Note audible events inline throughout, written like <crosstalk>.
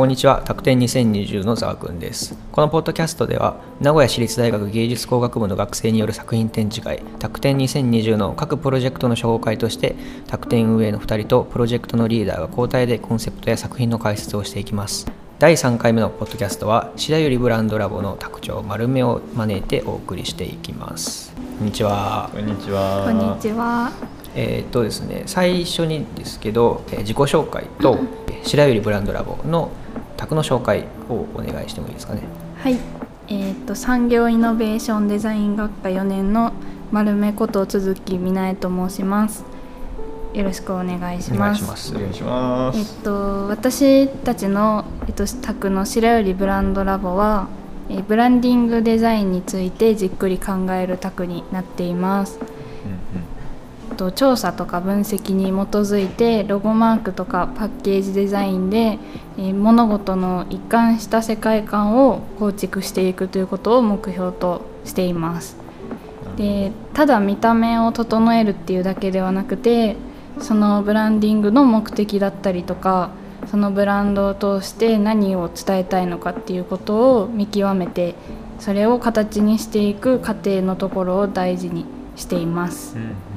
こんにちは、タクテン2020のざわくんです。このポッドキャストでは、名古屋市立大学芸術工学部の学生による作品展示会、タクテン2020の各プロジェクトの紹介として、タクテン運営の2人とプロジェクトのリーダーが交代でコンセプトや作品の解説をしていきます。第3回目のポッドキャストは、白百合ブランドラボの卓長丸目を招いてお送りしていきます。こんにちは。こんにちは。こんにちは。えーっとですね、最初にですけど、えー自己紹介と <laughs> 白百合ブランドラボの宅の紹介をお願いしてもいいですかね？はい。えっ、と産業イノベーションデザイン学科4年の丸目こと鈴木美奈と申します。よろしくお願いしお願ます。いします。お願いしまえっす。と私たちのえっと宅の白百合ブランドラボは、えーブランディングデザインについてじっくり考える宅になっています。と調査とか分析に基づいてロゴマークとかパッケージデザインで、えー物事の一貫した世界観を構築していくということを目標としています。でただ見た目を整えるっていうだけではなくてそのブランディングの目的だったりとかそのブランドを通して何を伝えたいのかっていうことを見極めてそれを形にしていく過程のところを大事にしています。うんうん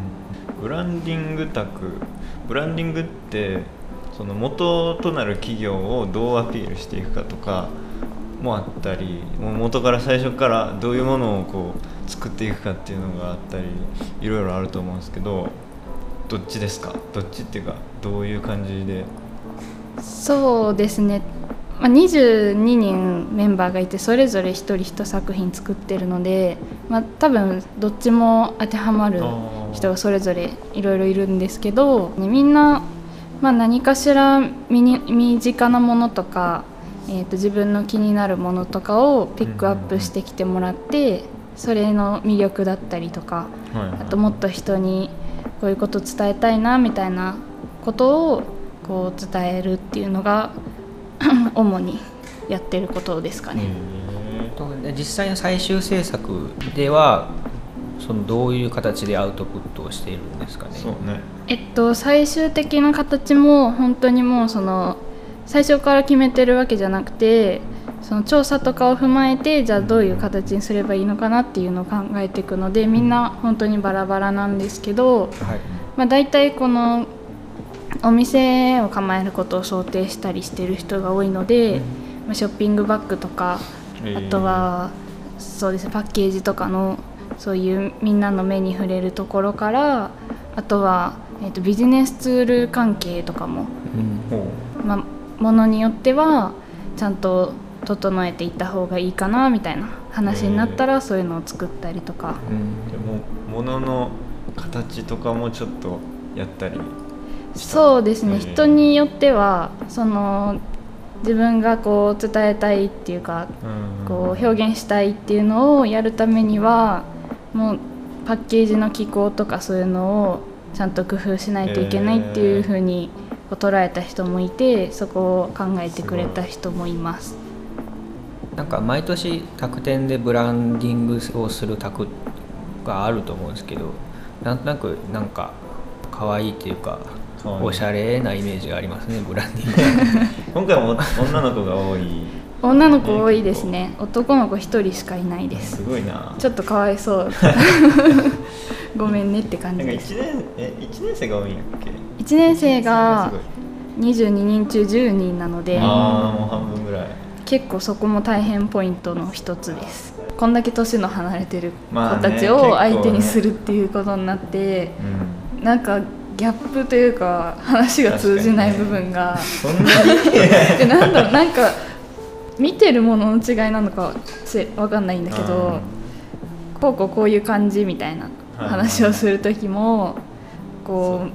ブランディング宅、ブランディングってその元となる企業をどうアピールしていくかとかもあったり、もう元から最初からどういうものをこう作っていくかっていうのがあったり、いろいろあると思うんですけど、どっちですか？どっちっていうかどういう感じで？そうですね、まあ、22人メンバーがいてそれぞれ一人一作品作ってるので、まあ、多分どっちも当てはまる人がそれぞれいろいろいるんですけど、ねみんな、まあ、何かしら身に身近なものとか、えー、と自分の気になるものとかをピックアップしてきてもらってそれの魅力だったりとかあともっと人にこういうこと伝えたいなみたいなことをこう伝えるっていうのが <coughs> 主にやってることですかね。実際の最終制作ではそのどういう形でアウトプットをしているんですかね？ー。そうね。えっと最終的な形も本当にもうその最初から決めてるわけじゃなくてその調査とかを踏まえてじゃあどういう形にすればいいのかなっていうのを考えていくのでみんな本当にバラバラなんですけど、はい。まあ、大体このお店を構えることを想定したりしてる人が多いので、まあショッピングバッグとかえーあとはそうですねパッケージとかのそういうみんなの目に触れるところからあとは、えー、とビジネスツール関係とかも、うん。まあ、ものによってはちゃんと整えていった方がいいかなみたいな話になったらそういうのを作ったりとか。うん。でも物の形とかもちょっとやったり。したそうですね、えー人によってはその自分がこう伝えたいっていうかうん。こう表現したいっていうのをやるためにはもうパッケージの機構とかそういうのをちゃんと工夫しないといけないっていう風にこう捉えた人もいてそこを考えてくれた人もいます。なんか毎年宅店でブランディングをする宅があると思うんですけどなんとなくなんか可愛いっていうかおしゃれなイメージがありますねブランディング <laughs> <laughs> 今回も女の子が多い女の子多いですね。男の子一人しかいないです。すごいな。ちょっとかわいそう。<laughs> ごめんねって感なんかじです1年え一年生が多いんやっけ？1年生がすごい。22人中10人なのでああもう半分ぐらい。結構そこも大変ポイントの一つです。こんだけ年の離れてるまあね子たちを相手にするっていうことになって、うん。なんかギャップというか話が通じない部分が、そんなに？<laughs> でなんだろう。なんか見てるものの違いなのかせわかんないんだけど、こうこうこういう感じみたいな話をする時も、こ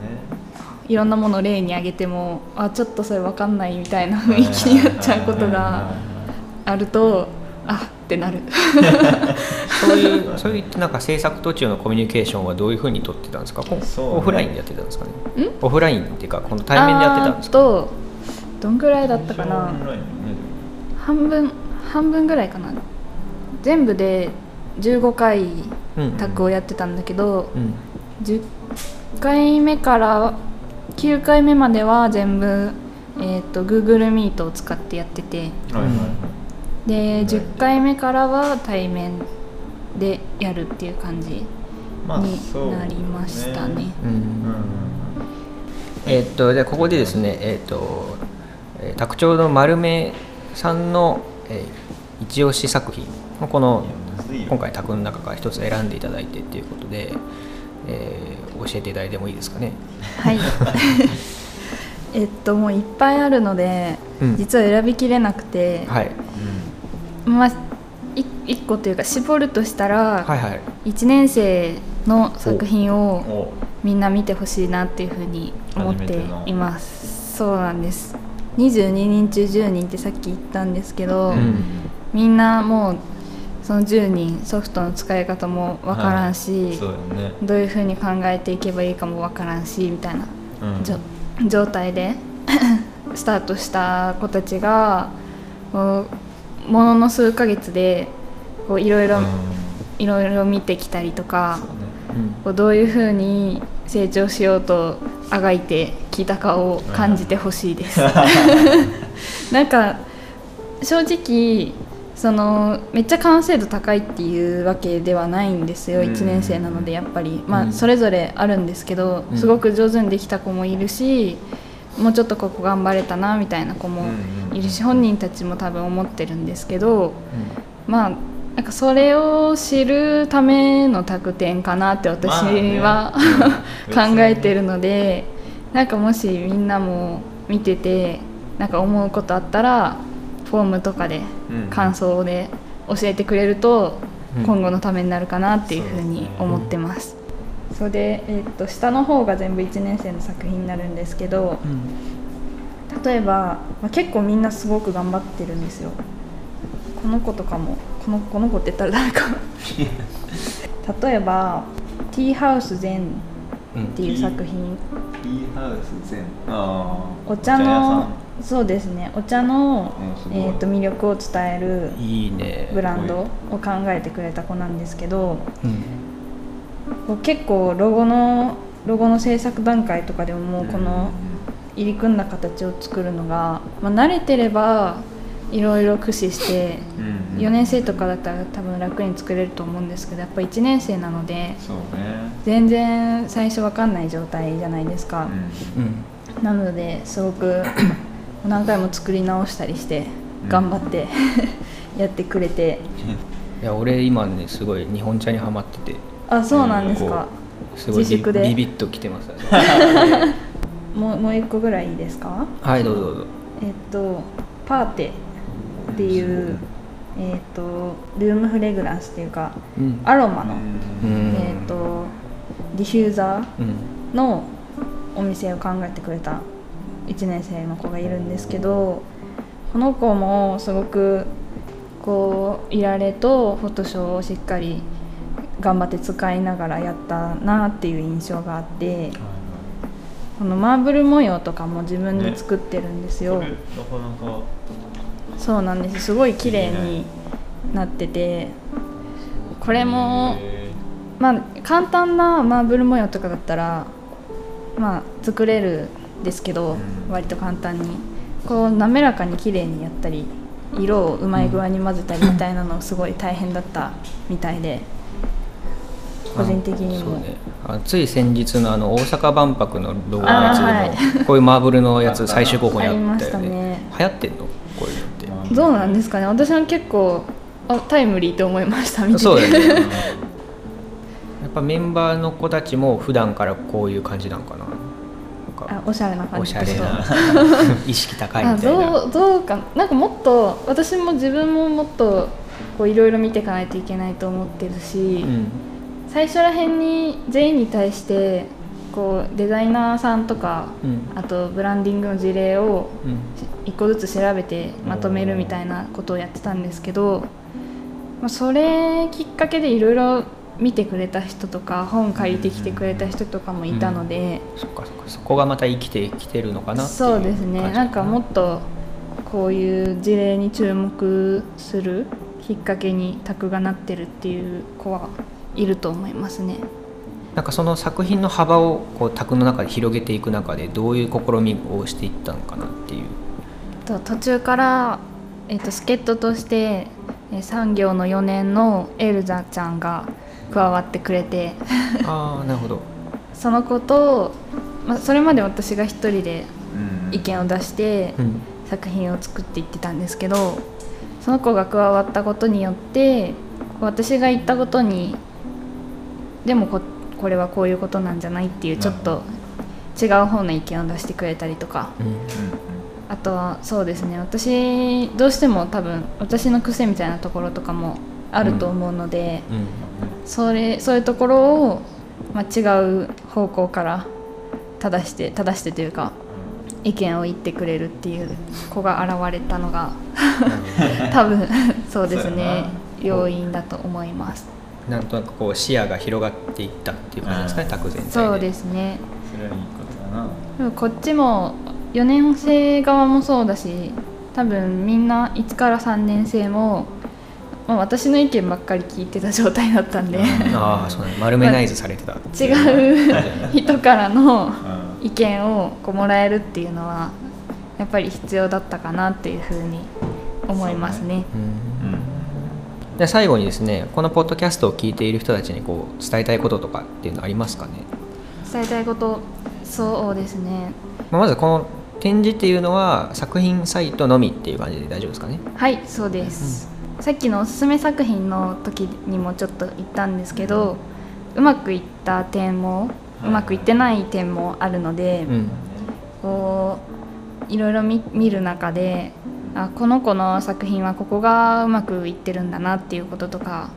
ういろんなものを例に挙げてもあちょっとそれわかんないみたいな雰囲気になっちゃうことがあるとあってなる。そういうそういったなんか制作途中のコミュニケーションはどういうふうに取ってたんですか？オフラインでやってたんですかね？オフラインっていうかこの対面でやってたんですか？とどんぐらいだったかな？半分半分ぐらいかな。全部で15回うんタッグをやってたんだけど、うん。10回目から9回目までは全部えー、と Google Meet を使ってやってて。はいはいはい。で10回目からは対面でやるっていう感じまあになりましたね。うんうん。えーっとじゃあここでですねえーっとえー卓長の丸目さんの、えー一押し作品この今回卓の中から一つ選んでいただいてっていうことで、えー教えていただいてもいいですかね？はい。<laughs> えっともういっぱいあるので、うん。実は選びきれなくて、はい。まあい1個というか絞るとしたら、はいはい。1年生の作品をおみんな見てほしいなっていうふうに思っています。そうなんです22人中10人ってさっき言ったんですけど、うん。みんなもうその10人ソフトの使い方もわからんし、そうよね。どういうふうに考えていけばいいかもわからんしみたいなうん。状態で <laughs> スタートした子たちがものの数ヶ月でいろいろうん。いろいろ見てきたりとかそうね。うん。こうどういうふうに成長しようとあがいてきたかを感じてほしいです。なんか正直そのめっちゃ完成度高いっていうわけではないんですようん。1年生なのでやっぱり。まうん。あそれぞれあるんですけどうん。すごく上手にできた子もいるしもうちょっとここ頑張れたなみたいな子もいるし本人たちも多分思ってるんですけどまあなんかそれを知るための卓点かなって私は、まあ <laughs> ね。考えてるのでなんかもしみんなも見ててなんか思うことあったらフォームとかでうん。感想で教えてくれるとうん。今後のためになるかなっていうふうに思ってます。それで、えっと下の方が全部1年生の作品になるんですけどうん。例えば、まあ、結構みんなすごく頑張ってるんですよ。この子とかもこのこの子って言ったら誰か。<laughs> 例えば「ティーハウス全」っていう作品。ティーハウス全。お茶のそうですね。お茶のえー、と魅力を伝えるいいね。ブランドを考えてくれた子なんですけどうん。結構ロゴのロゴの制作段階とかでももうこの入り組んだ形を作るのが、まあ、慣れてればいろいろ駆使してうん4年生とかだったら多分楽に作れると思うんですけどやっぱ1年生なのでそうね。全然最初わかんない状態じゃないですか。うん。うん。なのですごく <coughs> 何回も作り直したりしてうん。頑張って <laughs> やってくれて。<laughs> いや俺今ねすごい日本茶にはまってて。あそうなんですか。すごいビ自粛で。ビビッときてます。<laughs> もうもう一個ぐらいいいですか？はいどうぞどうぞ。えっとパーテっていうえっとルームフレグランスっていうかうん。アロマの、うん。えっとディフューザうん。ーのお店を考えてくれた1年生の子がいるんですけどこの子もすごくこういられとフォトショーをしっかり頑張って使いながらやったなっていう印象があってこのマーブル模様とかも自分で作ってるんですよ、これなかなかそうなんです。すごい綺麗になっててこれもへまあ簡単なマーブル模様とかだったらまあ作れるんですけど、うん。割と簡単に。こう滑らかに綺麗にやったり色をうまい具合に混ぜたりみたいなのすごい大変だったみたいで個人的にも、そうね。つい先日のあの大阪万博のロゴのやつでも、はこういうマーブルのやつ最終候補にあったよね。<laughs> ね。流行ってんの？どうなんですかね。私は結構あタイムリーって思いました見てて。そうだよね。<laughs> やっぱメンバーの子たちも普段からこういう感じなんかな。あおしゃれな感おじってこと？しゃれな <laughs> 意識高いあみたいな。どうどうかなんかもっと私も自分ももっとこういろいろ見ていかないといけないと思ってるし、うん。最初らへんに全員に対してこうデザイナーさんとかうん。あとブランディングの事例をうん。一個ずつ調べてまとめるみたいなことをやってたんですけど、まあ、それきっかけでいろいろ見てくれた人とか本借りてきてくれた人とかもいたので、そっかそっか。そこがまた生きてきてるのかなそうですね。なんかもっとこういう事例に注目するきっかけにタクがなってるっていう子はいると思いますねなんかその作品の幅をこう卓の中で広げていく中でどういう試みをしていったのかなっていう。と途中から、えっと助っ人としてえ産業の4年のエルザちゃんが加わってくれて。ああなるほど。<laughs> その子と、まあ、それまで私が一人でうん。意見を出してうん。作品を作っていってたんですけどその子が加わったことによって私が言ったことにでもここれはこういうことなんじゃないっていうちょっと違う方の意見を出してくれたりとか。うんあとはそうですね。私どうしても多分私の癖みたいなところとかもあると思うので、うんそれそういうところを、まあ、違う方向から正して正してというか意見を言ってくれるっていう子が現れたのが多分そうですね。要因だと思いますなんとなくこう視野が広がっていったっていう感じですかねうん。卓全体で。そうですね。それはいいことだな。でもこっちも4年生側もそうだし多分みんな1から3年生も、まあ、私の意見ばっかり聞いてた状態だったんで。ああそうね丸めナイズされてた違う人からのうん。意見をこうもらえるっていうのはやっぱり必要だったかなっていうふうに思いますね。うんうんで最後にですねこのポッドキャストを聞いている人たちにこう伝えたいこととかっていうのありますかね、伝えたいことそうですね。まあ、まずこの展示っていうのは作品サイトのみっていう感じで大丈夫ですかね？はいそうです、さっきのおすすめ作品の時にもちょっと言ったんですけど、うまくいった点もうまくいってない点もあるので、うん。こういろいろ見見る中であこの子の作品はここがうまくいってるんだなっていうこととか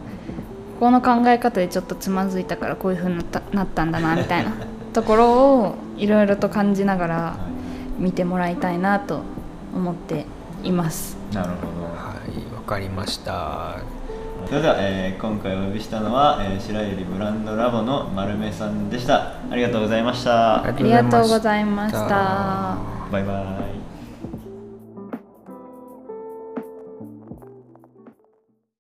ここの考え方でちょっとつまずいたからこういう風になったなったんだなみたいなところをいろいろと感じながら見てもらいたいなと思っています。なるほど。はいわかりました。それでは、えー今回お呼びしたのは、えー白百合ブランドラボの丸目さんでした。ありがとうございました。ありがとうございました。た。バイバイ